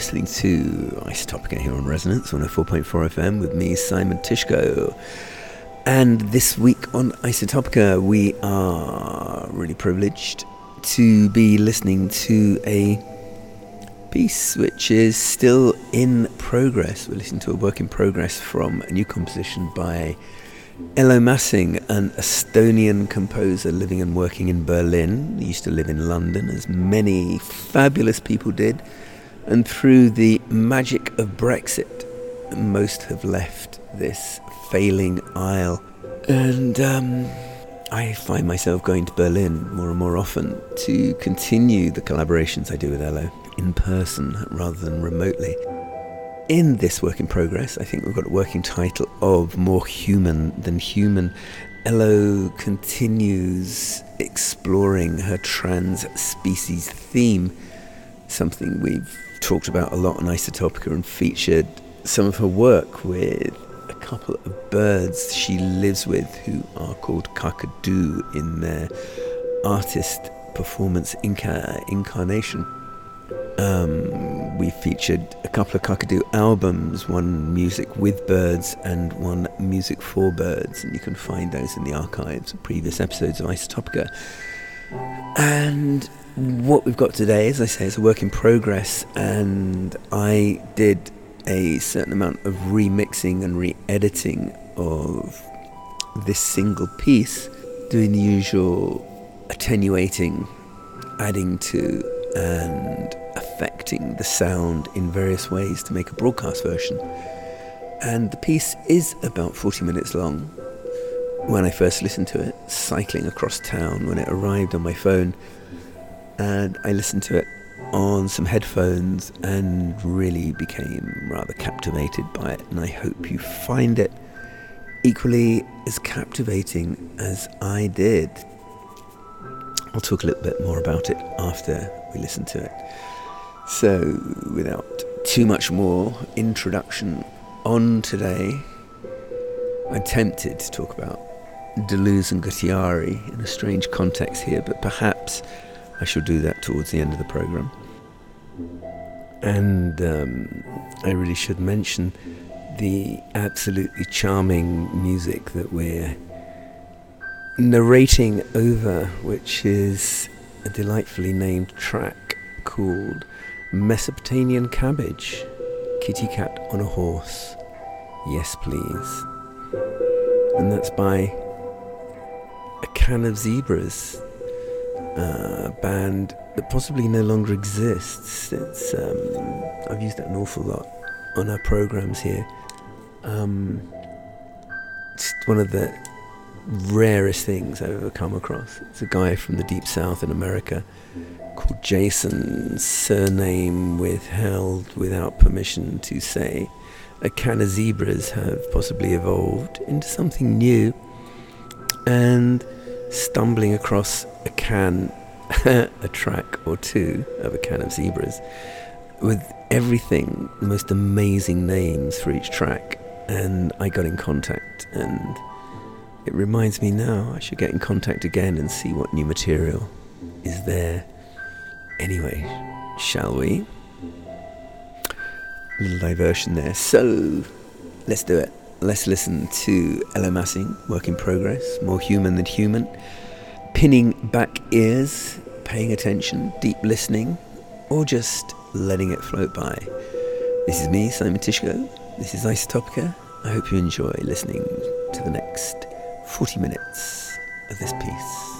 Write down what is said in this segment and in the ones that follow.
Listening to Isotopica here on Resonance 104.4 FM with me, Simon Tyszko. And this week on Isotopica, we are really privileged to be listening to a piece which is still in progress. We're listening to a work in progress from a new composition by Elo Masing, an Estonian composer living and working in Berlin. He used to live in London, as many fabulous people did. And through the magic of Brexit, most have left this failing isle. And um, I find myself going to Berlin more and more often to continue the collaborations I do with Elo in person rather than remotely. In this work in progress, I think we've got a working title of More Human Than Human. Elo continues exploring her trans species theme, something we've talked about a lot on Isotopica and featured some of her work with a couple of birds she lives with who are called kakadu in their artist performance inca- incarnation. Um, we featured a couple of kakadu albums, one music with birds and one music for birds, and you can find those in the archives of previous episodes of Isotopica. And what we've got today, as I say, is a work in progress, and I did a certain amount of remixing and re editing of this single piece, doing the usual attenuating, adding to, and affecting the sound in various ways to make a broadcast version. And the piece is about 40 minutes long. When I first listened to it, cycling across town, when it arrived on my phone, and I listened to it on some headphones and really became rather captivated by it. And I hope you find it equally as captivating as I did. I'll talk a little bit more about it after we listen to it. So, without too much more introduction on today, I'm tempted to talk about Deleuze and Guattari in a strange context here, but perhaps I shall do that towards the end of the program. And um, I really should mention the absolutely charming music that we're narrating over, which is a delightfully named track called Mesopotamian Cabbage Kitty Cat on a Horse. Yes, please. And that's by a can of zebras uh, band that possibly no longer exists. It's um, I've used that an awful lot on our programs here. Um, it's one of the rarest things I've ever come across. It's a guy from the deep south in America called Jason, surname withheld without permission to say. A can of zebras have possibly evolved into something new, and stumbling across a can, a track or two of a can of zebras with everything, the most amazing names for each track. And I got in contact, and it reminds me now I should get in contact again and see what new material is there. Anyway, shall we? A little diversion there. So, let's do it. Let's listen to Elo Masing, Work in Progress, More Human Than Human pinning back ears, paying attention, deep listening, or just letting it float by. This is me, Simon Tyszko. This is Isotopica. I hope you enjoy listening to the next 40 minutes of this piece.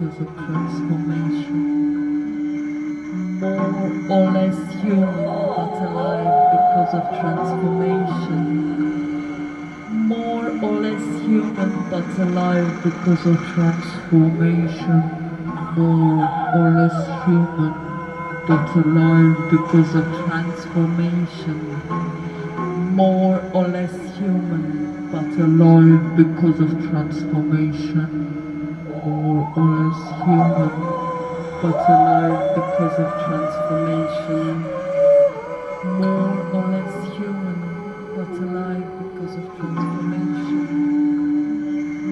Because of transformation. More or less human, but alive because of transformation. More or less human, but alive because of transformation. More or less human, but alive because of transformation. More or less human, but alive because of transformation. Less human, but alive because of transformation. More or less human, but alive because of transformation.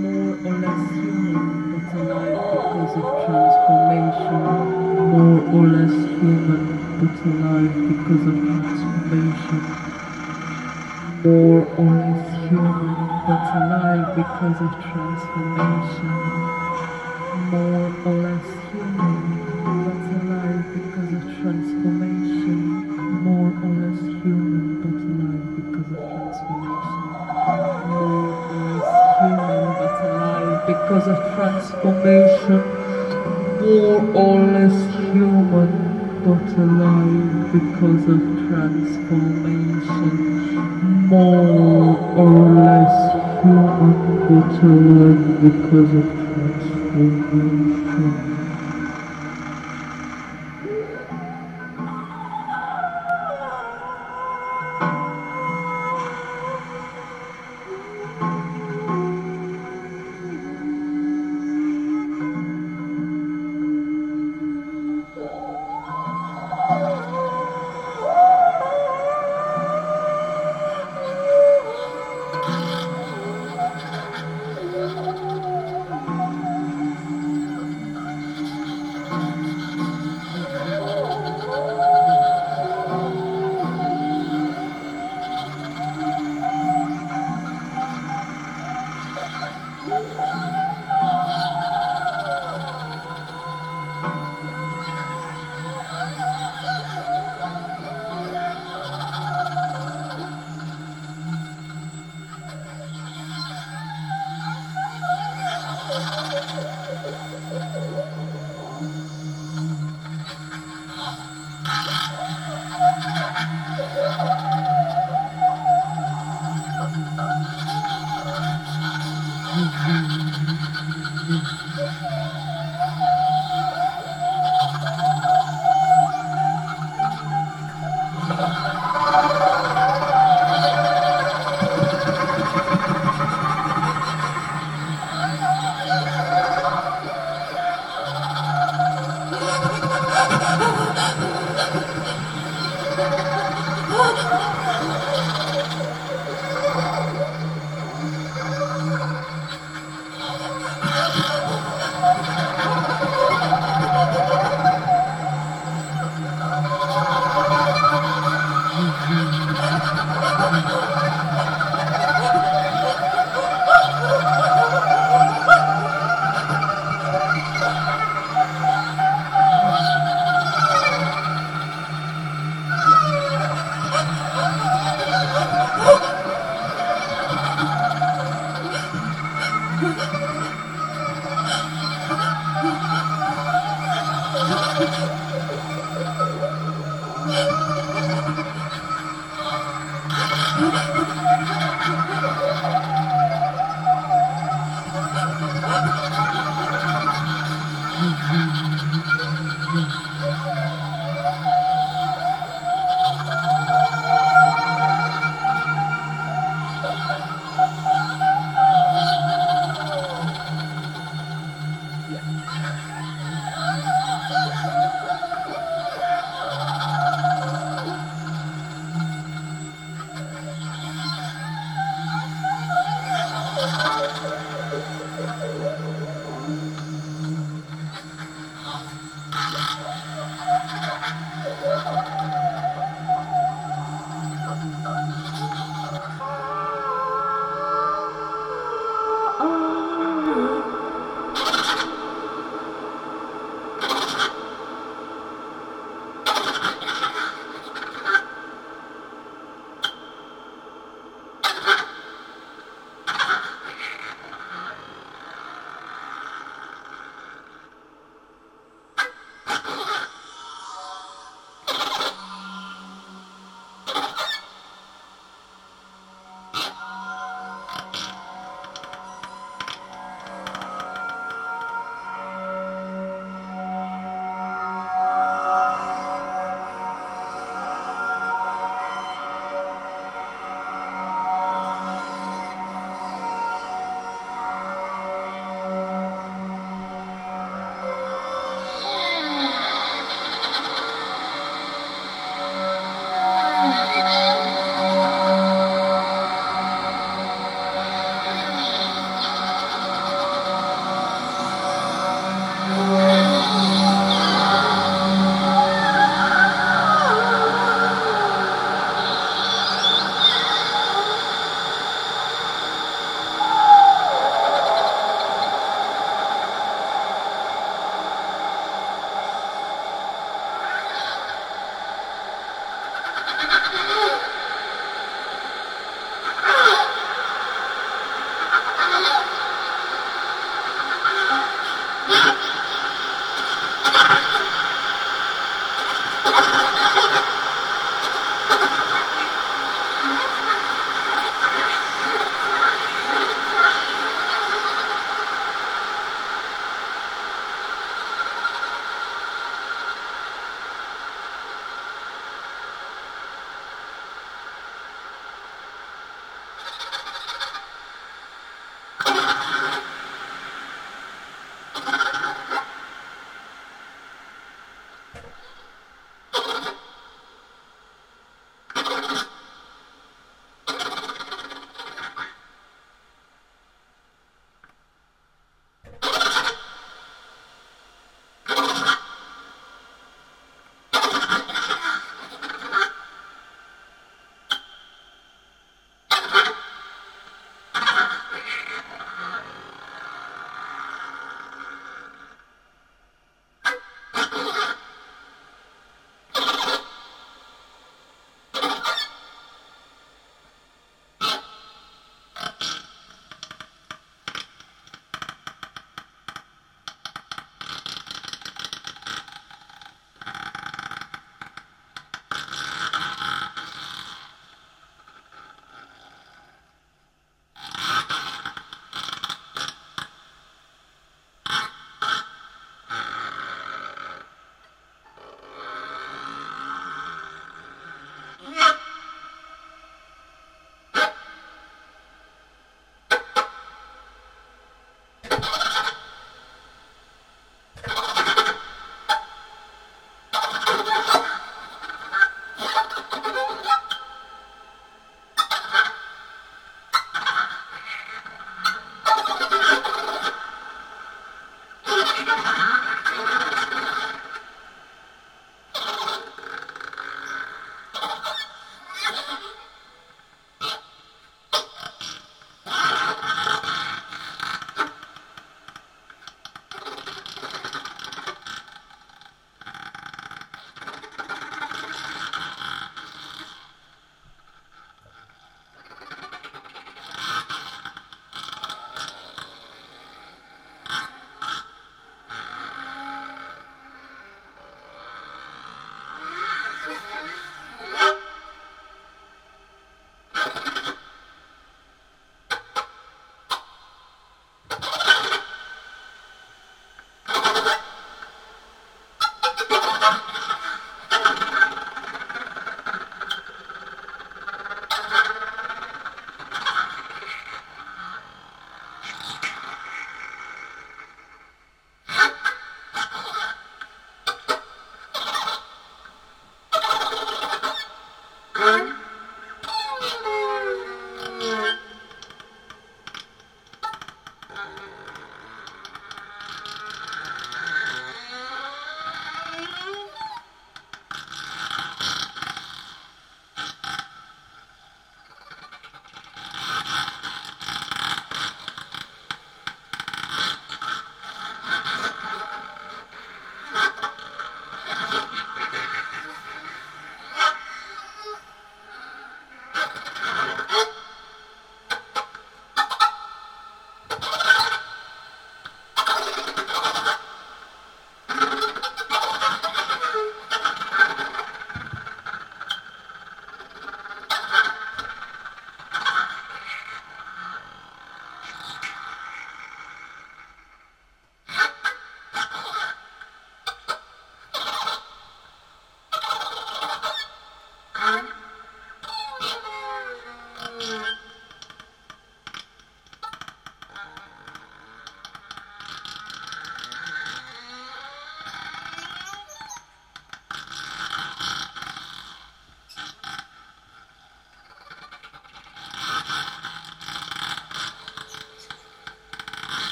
More or less human, but alive because of transformation. More or less human, but alive because of transformation. More or less human, but alive because of transformation. Because of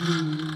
Mm-hmm.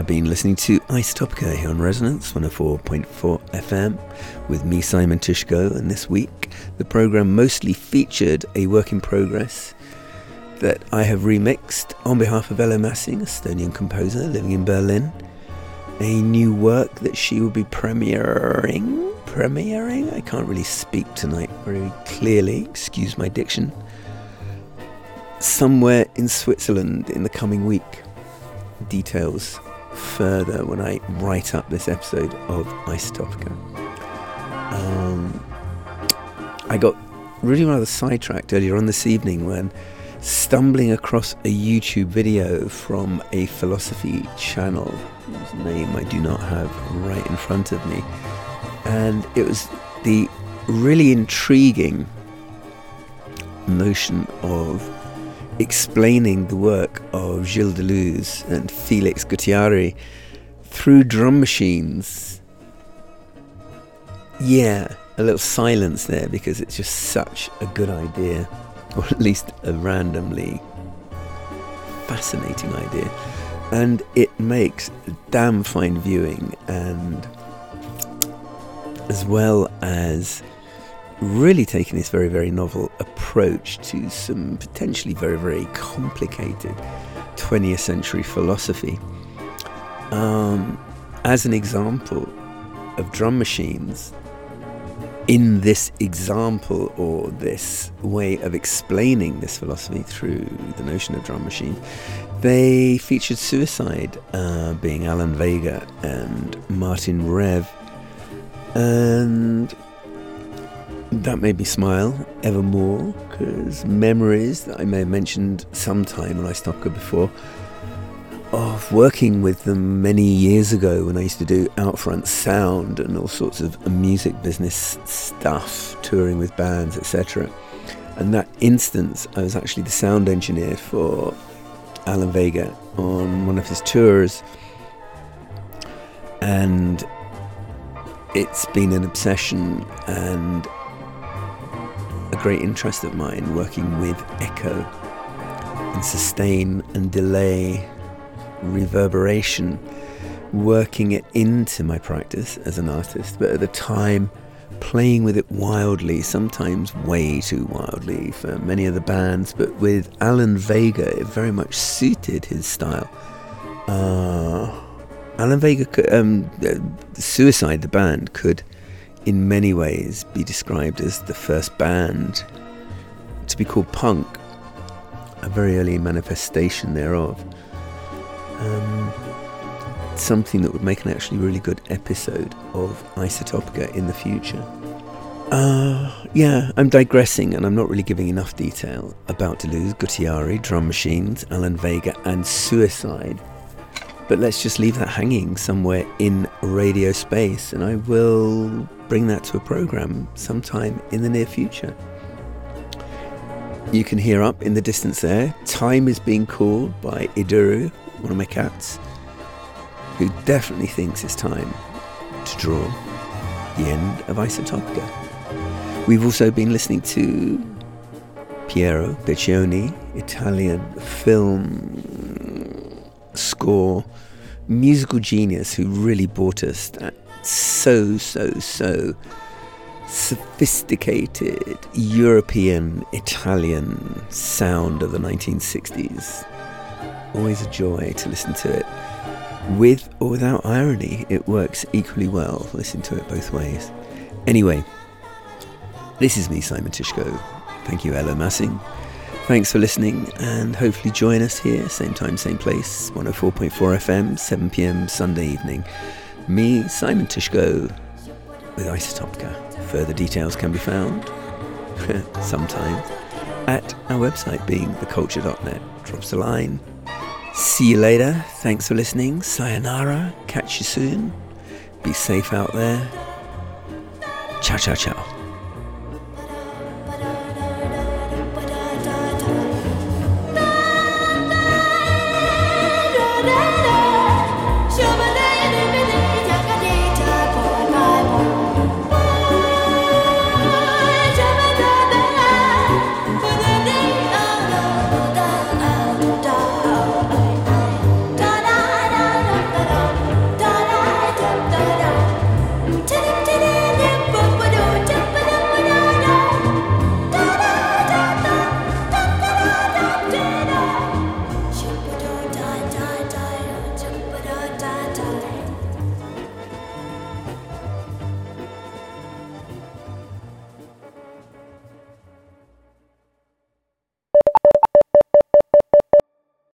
Been listening to Isotopica here on Resonance 104.4 FM with me, Simon Tyszko, and this week the program mostly featured a work in progress that I have remixed on behalf of Elo Masing, Estonian composer living in Berlin. A new work that she will be premiering. Premiering? I can't really speak tonight very clearly, excuse my diction. Somewhere in Switzerland in the coming week details further when I write up this episode of Isotopica. Um, I got really rather sidetracked earlier on this evening when stumbling across a YouTube video from a philosophy channel whose name I do not have right in front of me. And it was the really intriguing notion of explaining the work of Gilles Deleuze and Felix Guattari through drum machines. Yeah, a little silence there because it's just such a good idea, or at least a randomly fascinating idea. And it makes damn fine viewing, and as well as really taking this very, very novel approach to some potentially very, very complicated 20th century philosophy. Um, as an example of drum machines, in this example or this way of explaining this philosophy through the notion of drum machine, they featured suicide, uh, being Alan Vega and Martin Rev. And that made me smile ever more because memories that I may have mentioned sometime when I stopped her before of working with them many years ago when I used to do Outfront Sound and all sorts of music business stuff, touring with bands, etc. And that instance, I was actually the sound engineer for Alan Vega on one of his tours. And it's been an obsession and great interest of mine working with echo and sustain and delay, reverberation, working it into my practice as an artist, but at the time playing with it wildly, sometimes way too wildly for many of the bands, but with Alan Vega, it very much suited his style. Uh, Alan Vega, um, uh, Suicide, the band, could in many ways be described as the first band to be called punk, a very early manifestation thereof. Um, something that would make an actually really good episode of Isotopica in the future. Uh, yeah, I'm digressing and I'm not really giving enough detail about Deleuze, Guattari, drum machines, Alan Vega, and suicide. But let's just leave that hanging somewhere in radio space, and I will bring that to a program sometime in the near future. You can hear up in the distance there, time is being called by Iduru, one of my cats, who definitely thinks it's time to draw the end of Isotopica. We've also been listening to Piero Piccioni, Italian film score musical genius who really brought us that so, so, so sophisticated European Italian sound of the 1960s. Always a joy to listen to it. With or without irony, it works equally well. Listen to it both ways. Anyway, this is me, Simon Tyszko. Thank you, Elo Masing. Thanks for listening and hopefully join us here, same time, same place, 104.4 FM, 7 pm Sunday evening. Me, Simon Tyszko, with Isotopica. Further details can be found, sometimes, at our website being theculture.net. Drops a line. See you later. Thanks for listening. Sayonara. Catch you soon. Be safe out there. Ciao, ciao, ciao.